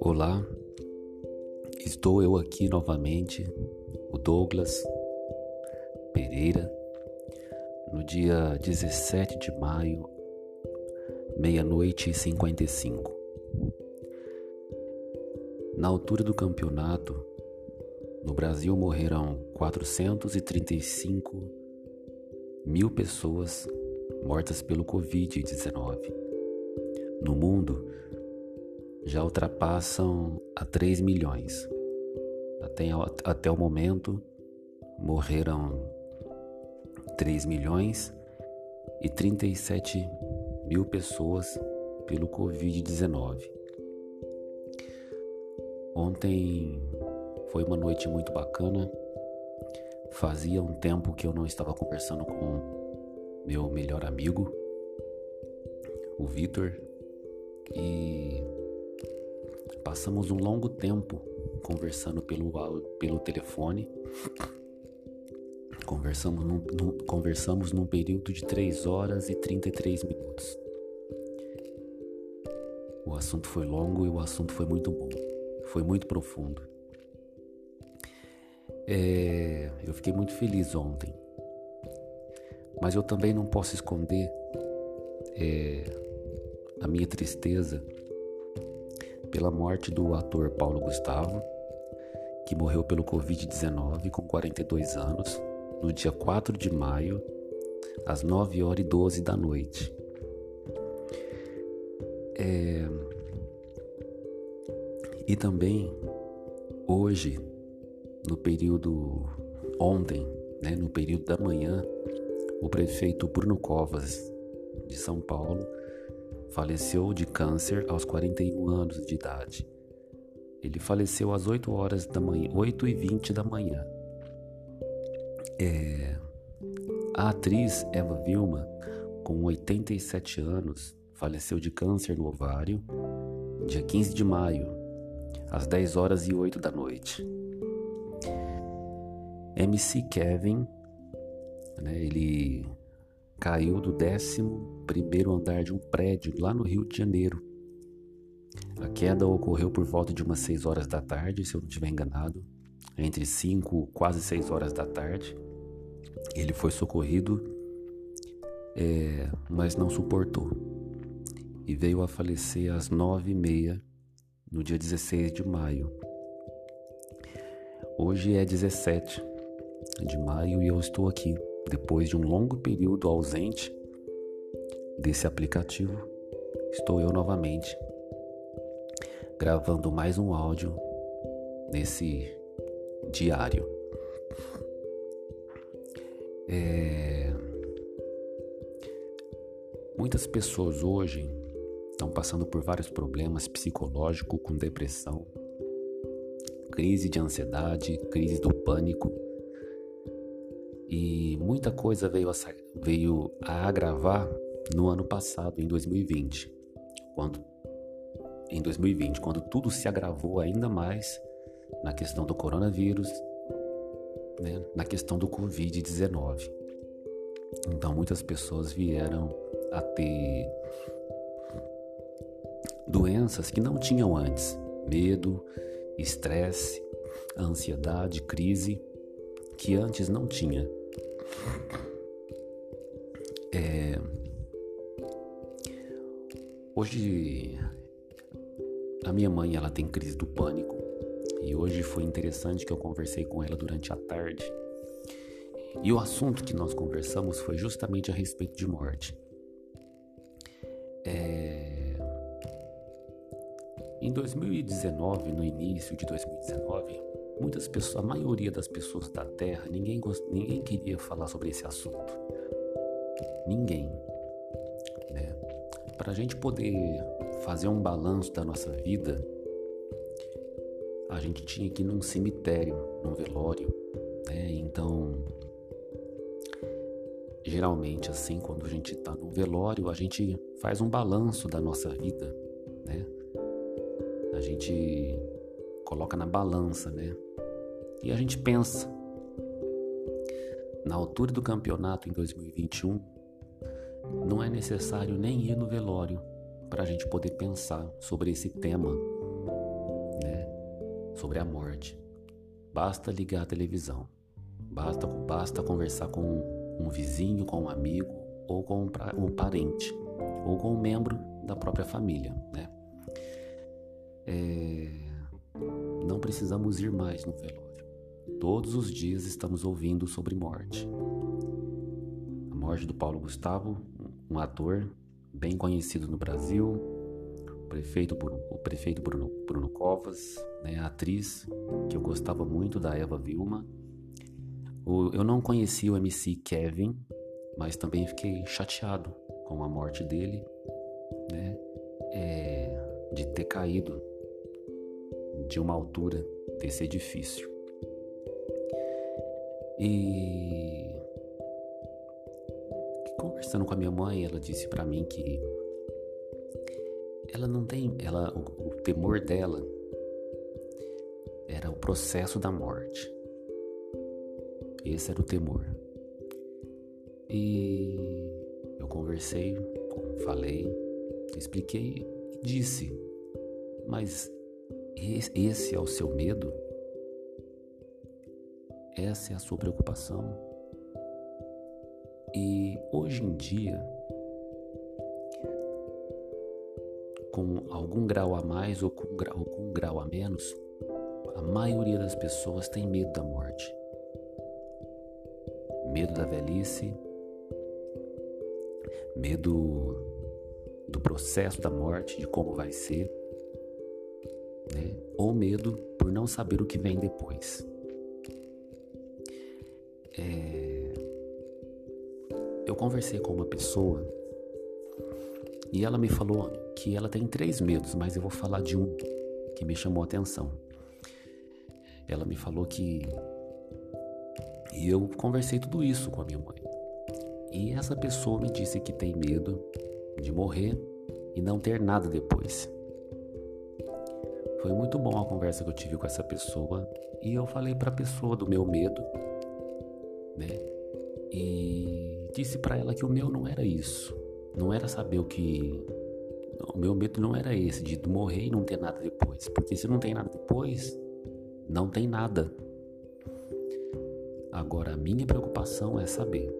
Olá, estou eu aqui novamente, o Douglas Pereira, no dia 17 de maio, meia-noite e 55. Na altura do campeonato, no Brasil morreram 435 mil pessoas mortas pelo Covid-19. No mundo, já ultrapassam a 3 milhões. Até, até o momento, morreram 3 milhões e 37 mil pessoas pelo Covid-19. Ontem foi uma noite muito bacana. Fazia um tempo que eu não estava conversando com meu melhor amigo, o Vitor, e passamos um longo tempo conversando pelo, pelo telefone. Conversamos num, num, conversamos num período de 3 horas e 33 minutos. O assunto foi longo e o assunto foi muito bom. Foi muito profundo. É, eu fiquei muito feliz ontem, mas eu também não posso esconder é, a minha tristeza pela morte do ator Paulo Gustavo, que morreu pelo Covid-19 com 42 anos, no dia 4 de maio, às 9 horas e 12 da noite. É... E também, hoje, no período ontem, né, no período da manhã, o prefeito Bruno Covas de São Paulo faleceu de câncer aos 41 anos de idade. Ele faleceu às 8 horas da manhã, 8 e 20 da manhã. É, a atriz Eva Vilma, com 87 anos, faleceu de câncer no ovário, dia 15 de maio, às 10 horas e 8 da noite. MC Kevin, né, ele caiu do 11 andar de um prédio lá no Rio de Janeiro. A queda ocorreu por volta de umas 6 horas da tarde, se eu não estiver enganado, entre 5 quase 6 horas da tarde. Ele foi socorrido, é, mas não suportou e veio a falecer às 9h30 no dia 16 de maio. Hoje é 17 de maio e eu estou aqui, depois de um longo período ausente desse aplicativo. Estou eu novamente gravando mais um áudio nesse diário. É... Muitas pessoas hoje estão passando por vários problemas psicológicos, com depressão, crise de ansiedade, crise do pânico e muita coisa veio a, veio a agravar no ano passado, em 2020, quando em 2020, quando tudo se agravou ainda mais na questão do coronavírus, né, na questão do Covid-19. Então, muitas pessoas vieram a ter doenças que não tinham antes: medo, estresse, ansiedade, crise, que antes não tinha. É... Hoje a minha mãe ela tem crise do pânico e hoje foi interessante que eu conversei com ela durante a tarde e o assunto que nós conversamos foi justamente a respeito de morte. É... Em 2019, no início de 2019, muitas pessoas, a maioria das pessoas da Terra, ninguém, ninguém queria falar sobre esse assunto. Ninguém. Né? Para a gente poder fazer um balanço da nossa vida, a gente tinha que ir num cemitério, num velório. Né? Então, geralmente, assim, quando a gente está num velório, a gente faz um balanço da nossa vida. Né? A gente coloca na balança, né? E a gente pensa, na altura do campeonato em 2021, não é necessário nem ir no velório para a gente poder pensar sobre esse tema, né? Sobre a morte. Basta ligar a televisão, basta, basta conversar com um vizinho, com um amigo ou com um parente ou com um membro da própria família, né? É... Não precisamos ir mais no velório. Todos os dias estamos ouvindo sobre morte. A morte do Paulo Gustavo, um ator bem conhecido no Brasil, o prefeito, o prefeito Bruno, Bruno Covas, né, a atriz que eu gostava muito da Eva Vilma. Eu não conhecia o MC Kevin, mas também fiquei chateado com a morte dele, né, é, de ter caído de uma altura desse edifício. E conversando com a minha mãe, ela disse para mim que ela não tem, ela o, o temor dela era o processo da morte. Esse era o temor. E eu conversei, falei, expliquei e disse: Mas esse é o seu medo? Essa é a sua preocupação? E hoje em dia, com algum grau a mais ou com, grau, ou com um grau a menos, a maioria das pessoas tem medo da morte. Medo da velhice, medo do processo da morte, de como vai ser, né? ou medo por não saber o que vem depois. É... Eu conversei com uma pessoa e ela me falou que ela tem três medos, mas eu vou falar de um que me chamou a atenção. Ela me falou que. E eu conversei tudo isso com a minha mãe. E essa pessoa me disse que tem medo de morrer e não ter nada depois. Foi muito bom a conversa que eu tive com essa pessoa e eu falei para a pessoa do meu medo né? E disse para ela que o meu não era isso. Não era saber o que. O meu medo não era esse, de morrer e não ter nada depois. Porque se não tem nada depois, não tem nada. Agora, a minha preocupação é saber.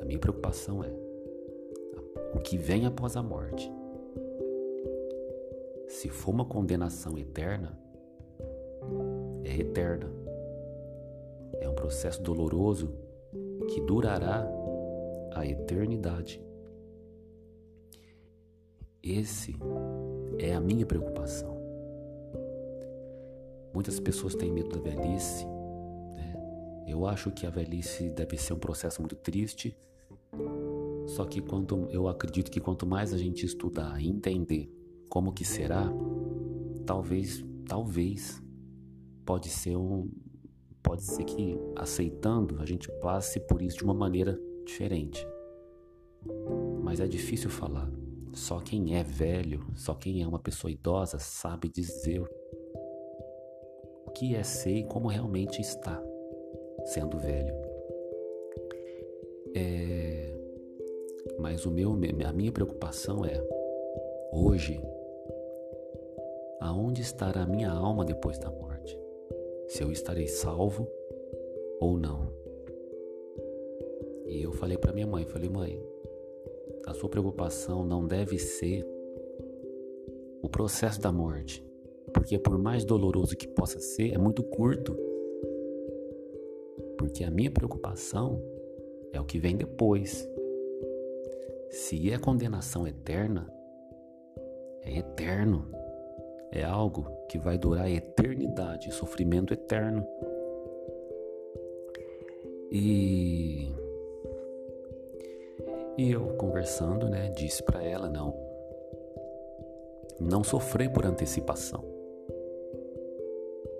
A minha preocupação é o que vem após a morte. Se for uma condenação eterna, é eterna. É um processo doloroso que durará a eternidade. Esse é a minha preocupação. Muitas pessoas têm medo da velhice. Né? Eu acho que a velhice deve ser um processo muito triste. Só que quanto eu acredito que quanto mais a gente estudar entender como que será, talvez, talvez pode ser um, pode ser que aceitando a gente passe por isso de uma maneira diferente. Mas é difícil falar. Só quem é velho, só quem é uma pessoa idosa sabe dizer o que é ser e como realmente está sendo velho. É... Mas o meu, a minha preocupação é hoje, aonde estará a minha alma depois da morte? Se eu estarei salvo ou não. E eu falei para minha mãe, falei: "Mãe, a sua preocupação não deve ser o processo da morte, porque por mais doloroso que possa ser, é muito curto. Porque a minha preocupação é o que vem depois. Se é condenação eterna, é eterno. É algo que vai durar a eternidade, sofrimento eterno. E e eu conversando, né, disse para ela não não sofrer por antecipação,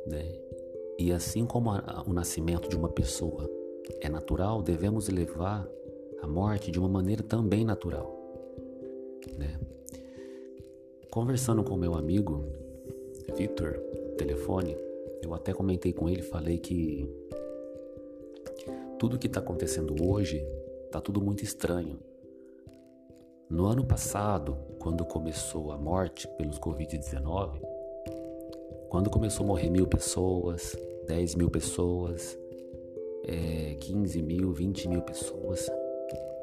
né? E assim como a, o nascimento de uma pessoa é natural, devemos levar a morte de uma maneira também natural, né? Conversando com meu amigo Victor, telefone, eu até comentei com ele, falei que tudo que está acontecendo hoje está tudo muito estranho. No ano passado, quando começou a morte pelos Covid-19, quando começou a morrer mil pessoas, 10 mil pessoas, é, 15 mil, 20 mil pessoas,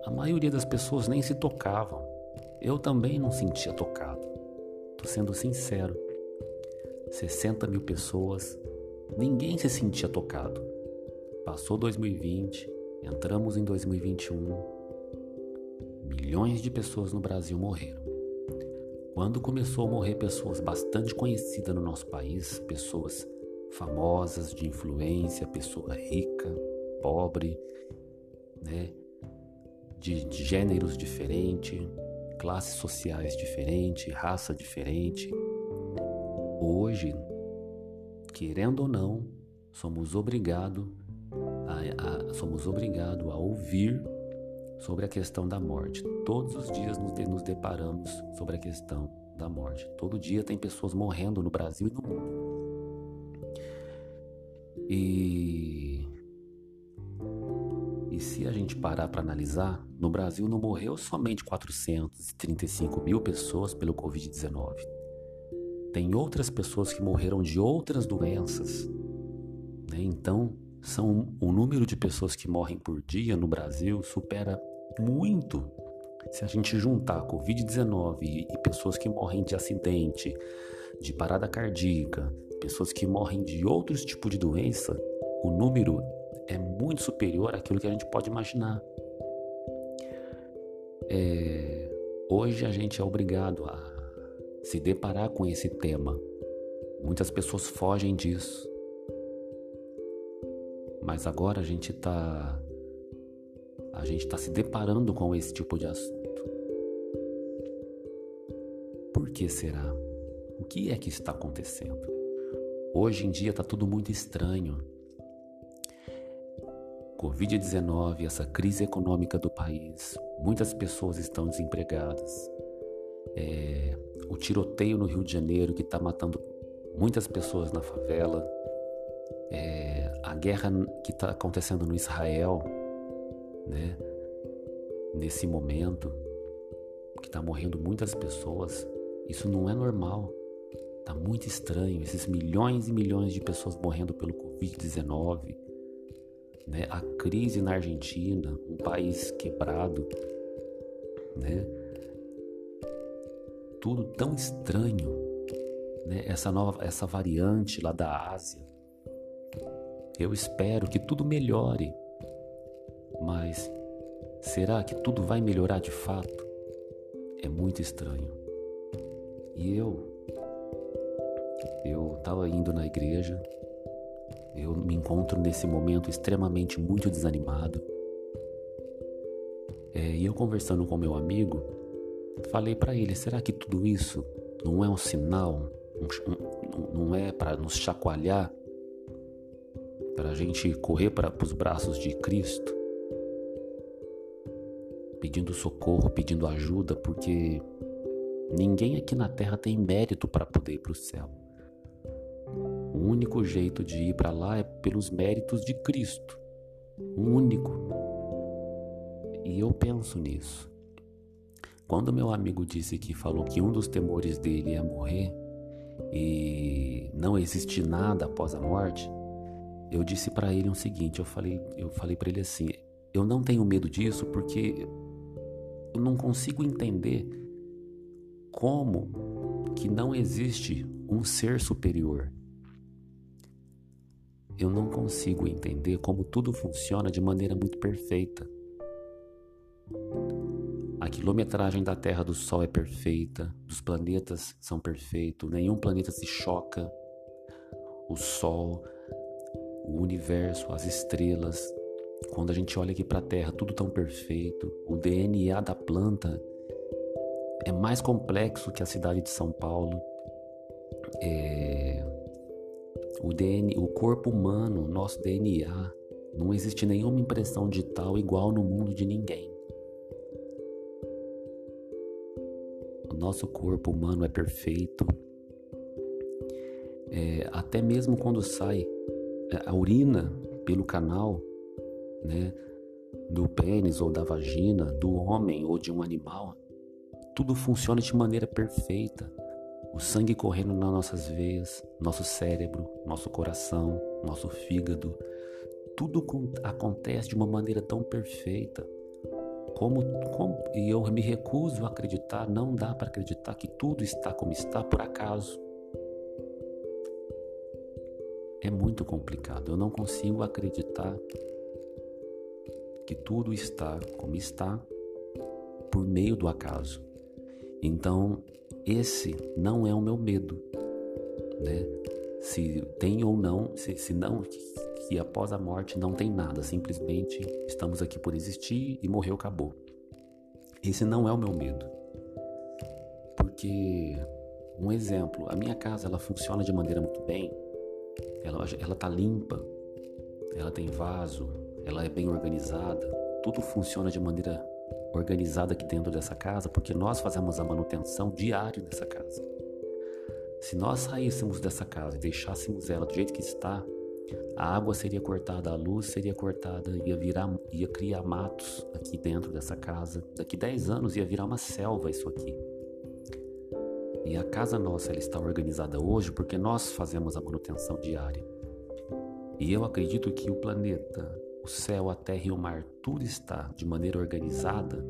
a maioria das pessoas nem se tocavam. Eu também não sentia tocado. Tô sendo sincero. 60 mil pessoas, ninguém se sentia tocado. Passou 2020, entramos em 2021 milhões de pessoas no Brasil morreram. Quando começou a morrer pessoas bastante conhecidas no nosso país, pessoas famosas, de influência, pessoa rica, pobre, né? de, de gêneros diferentes, classes sociais diferentes, raça diferente. Hoje, querendo ou não, somos obrigados a, a, somos obrigados a ouvir sobre a questão da morte. Todos os dias nos, nos deparamos sobre a questão da morte. Todo dia tem pessoas morrendo no Brasil e no mundo. E, e se a gente parar para analisar, no Brasil não morreu somente 435 mil pessoas pelo Covid-19. Tem outras pessoas que morreram de outras doenças. Né? Então, são o número de pessoas que morrem por dia no Brasil supera muito. Se a gente juntar Covid-19 e pessoas que morrem de acidente, de parada cardíaca, pessoas que morrem de outros tipos de doença, o número é muito superior àquilo que a gente pode imaginar. É, hoje a gente é obrigado a se deparar com esse tema. Muitas pessoas fogem disso. Mas agora a gente está a gente está se deparando com esse tipo de assunto. Por que será? O que é que está acontecendo? Hoje em dia está tudo muito estranho. Covid-19, essa crise econômica do país, muitas pessoas estão desempregadas. É, o tiroteio no Rio de Janeiro que está matando muitas pessoas na favela, é, a guerra que está acontecendo no Israel, né? Nesse momento que está morrendo muitas pessoas, isso não é normal. Tá muito estranho esses milhões e milhões de pessoas morrendo pelo Covid-19, né? A crise na Argentina, um país quebrado, né? Tudo tão estranho, né? Essa nova, essa variante lá da Ásia. Eu espero que tudo melhore, mas será que tudo vai melhorar de fato? É muito estranho. E eu, eu estava indo na igreja, eu me encontro nesse momento extremamente muito desanimado. É, e eu conversando com meu amigo, falei para ele: será que tudo isso não é um sinal, um, não é para nos chacoalhar, para a gente correr para os braços de Cristo? pedindo socorro, pedindo ajuda, porque ninguém aqui na terra tem mérito para poder ir para o céu. O único jeito de ir para lá é pelos méritos de Cristo. O único. E eu penso nisso. Quando meu amigo disse que falou que um dos temores dele é morrer e não existe nada após a morte, eu disse para ele o seguinte, eu falei, eu falei para ele assim, eu não tenho medo disso porque eu não consigo entender como que não existe um ser superior. Eu não consigo entender como tudo funciona de maneira muito perfeita. Quilometragem da Terra do Sol é perfeita, dos planetas são perfeitos, nenhum planeta se choca. O Sol, o universo, as estrelas, quando a gente olha aqui para a Terra, tudo tão perfeito. O DNA da planta é mais complexo que a cidade de São Paulo. É... O, DNA, o corpo humano, nosso DNA, não existe nenhuma impressão digital igual no mundo de ninguém. Nosso corpo humano é perfeito. É, até mesmo quando sai é, a urina pelo canal, né, do pênis ou da vagina, do homem ou de um animal, tudo funciona de maneira perfeita. O sangue correndo nas nossas veias, nosso cérebro, nosso coração, nosso fígado, tudo acontece de uma maneira tão perfeita. Como, como, e eu me recuso a acreditar, não dá para acreditar que tudo está como está por acaso. É muito complicado. Eu não consigo acreditar que tudo está como está por meio do acaso. Então, esse não é o meu medo, né? Se tem ou não, se, se não, que após a morte não tem nada, simplesmente estamos aqui por existir e morreu, acabou. Esse não é o meu medo. Porque, um exemplo, a minha casa ela funciona de maneira muito bem, ela, ela tá limpa, ela tem vaso, ela é bem organizada, tudo funciona de maneira organizada aqui dentro dessa casa, porque nós fazemos a manutenção diária dessa casa. Se nós saíssemos dessa casa e deixássemos ela do jeito que está, a água seria cortada, a luz seria cortada, ia virar, ia criar matos aqui dentro dessa casa. Daqui 10 anos ia virar uma selva isso aqui. E a casa nossa ela está organizada hoje porque nós fazemos a manutenção diária. E eu acredito que o planeta, o céu, a terra e o mar, tudo está de maneira organizada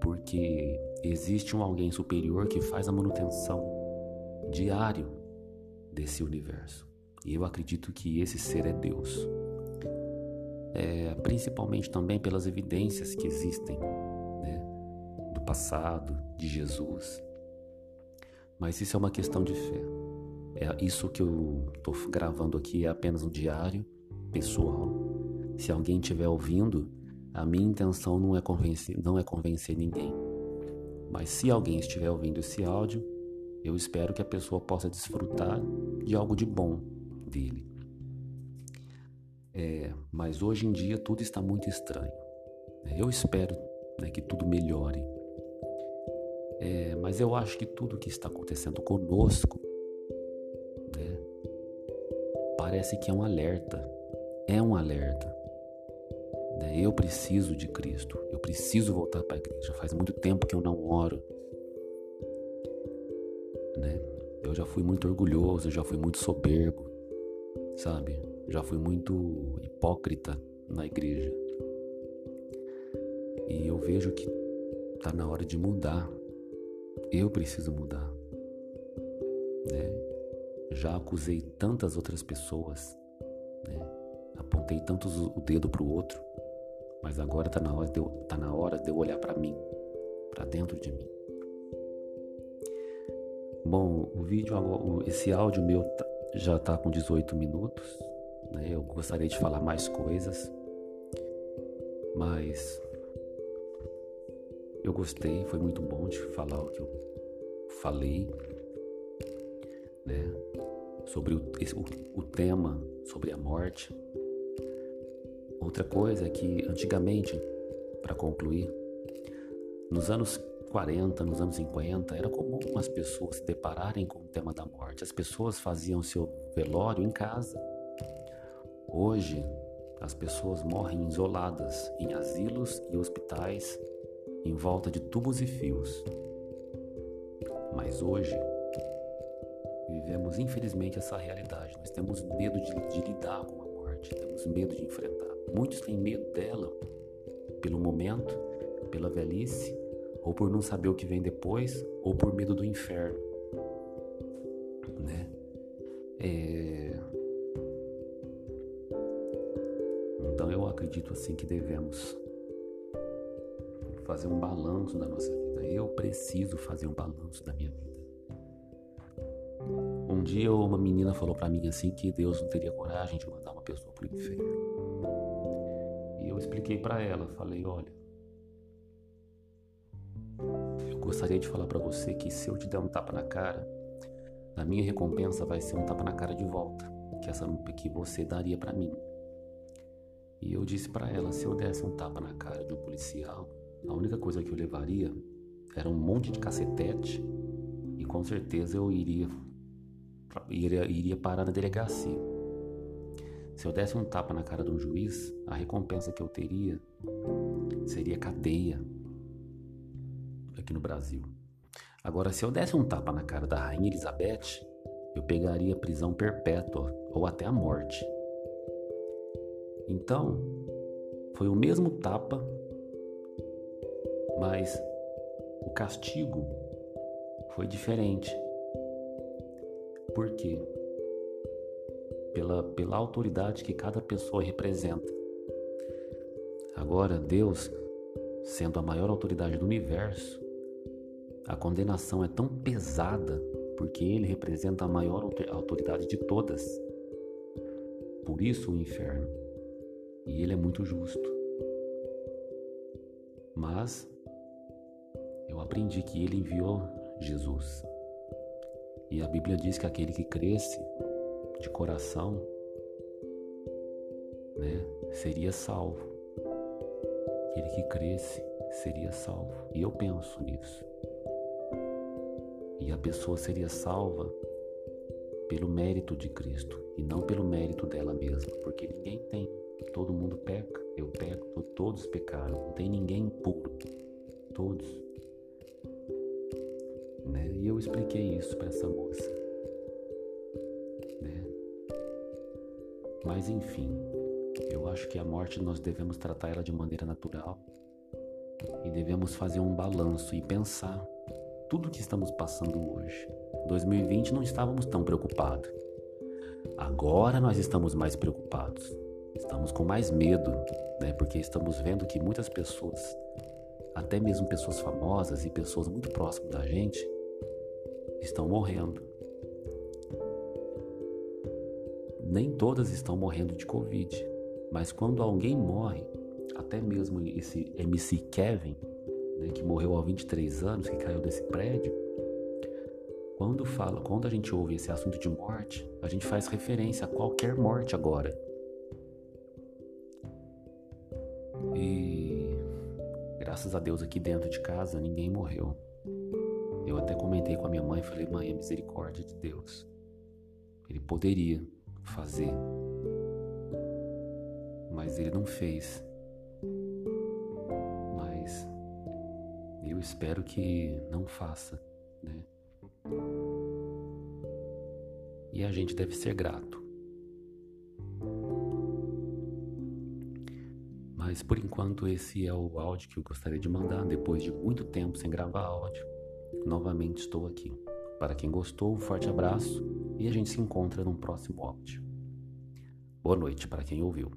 porque existe um alguém superior que faz a manutenção diário desse universo. E eu acredito que esse ser é Deus. É, principalmente também pelas evidências que existem né, do passado, de Jesus. Mas isso é uma questão de fé. É isso que eu estou gravando aqui é apenas um diário pessoal. Se alguém estiver ouvindo, a minha intenção não é convencer, não é convencer ninguém. Mas se alguém estiver ouvindo esse áudio, eu espero que a pessoa possa desfrutar de algo de bom dele. É, mas hoje em dia tudo está muito estranho. Eu espero né, que tudo melhore. É, mas eu acho que tudo que está acontecendo conosco né, parece que é um alerta. É um alerta. Né? Eu preciso de Cristo. Eu preciso voltar para a igreja. Faz muito tempo que eu não oro. Né? Eu já fui muito orgulhoso, já fui muito soberbo sabe? Já fui muito hipócrita na igreja. E eu vejo que tá na hora de mudar. Eu preciso mudar. Né? Já acusei tantas outras pessoas, né? Apontei tantos o dedo pro outro, mas agora tá na hora de eu, tá na hora de eu olhar para mim, para dentro de mim. Bom, o vídeo, esse áudio meu tá, já está com 18 minutos. Né? Eu gostaria de falar mais coisas, mas eu gostei, foi muito bom de falar o que eu falei, né? Sobre o, o, o tema, sobre a morte. Outra coisa é que antigamente, para concluir, nos anos 40, nos anos 50, era comum as pessoas se depararem com o tema da morte. As pessoas faziam seu velório em casa. Hoje, as pessoas morrem isoladas em asilos e hospitais, em volta de tubos e fios. Mas hoje, vivemos infelizmente essa realidade. Nós temos medo de, de lidar com a morte, temos medo de enfrentar. Muitos têm medo dela pelo momento, pela velhice ou por não saber o que vem depois, ou por medo do inferno, né? É... Então eu acredito assim que devemos fazer um balanço da nossa vida. Eu preciso fazer um balanço da minha vida. Um dia uma menina falou para mim assim que Deus não teria coragem de mandar uma pessoa pro inferno. E eu expliquei para ela, falei, olha, gostaria de falar para você que se eu te der um tapa na cara, a minha recompensa vai ser um tapa na cara de volta, que essa que você daria para mim. E eu disse para ela, se eu desse um tapa na cara de um policial, a única coisa que eu levaria era um monte de cacetete e com certeza eu iria iria, iria parar na delegacia. Se eu desse um tapa na cara de um juiz, a recompensa que eu teria seria cadeia aqui no Brasil. Agora, se eu desse um tapa na cara da Rainha Elizabeth, eu pegaria prisão perpétua ou até a morte. Então, foi o mesmo tapa, mas o castigo foi diferente. Por quê? Pela, pela autoridade que cada pessoa representa. Agora, Deus, sendo a maior autoridade do universo, a condenação é tão pesada porque ele representa a maior autoridade de todas. Por isso o inferno. E ele é muito justo. Mas eu aprendi que ele enviou Jesus. E a Bíblia diz que aquele que cresce de coração, né, seria salvo. Aquele que cresce seria salvo. E eu penso nisso. E a pessoa seria salva pelo mérito de Cristo e não pelo mérito dela mesma, porque ninguém tem. Todo mundo peca, eu peco, todos pecaram, não tem ninguém puro. Todos. Né? E eu expliquei isso para essa moça. Né? Mas enfim, eu acho que a morte nós devemos tratar ela de maneira natural e devemos fazer um balanço e pensar tudo que estamos passando hoje. 2020 não estávamos tão preocupados. Agora nós estamos mais preocupados. Estamos com mais medo, né? Porque estamos vendo que muitas pessoas, até mesmo pessoas famosas e pessoas muito próximas da gente, estão morrendo. Nem todas estão morrendo de Covid, mas quando alguém morre, até mesmo esse MC Kevin, né, que morreu aos 23 anos, que caiu desse prédio, quando fala, quando a gente ouve esse assunto de morte, a gente faz referência a qualquer morte agora. E graças a Deus aqui dentro de casa ninguém morreu. Eu até comentei com a minha mãe, falei: "Mãe, é misericórdia de Deus. Ele poderia fazer, mas ele não fez. Eu espero que não faça, né? E a gente deve ser grato. Mas por enquanto esse é o áudio que eu gostaria de mandar depois de muito tempo sem gravar áudio. Novamente estou aqui. Para quem gostou, um forte abraço e a gente se encontra num próximo áudio. Boa noite para quem ouviu.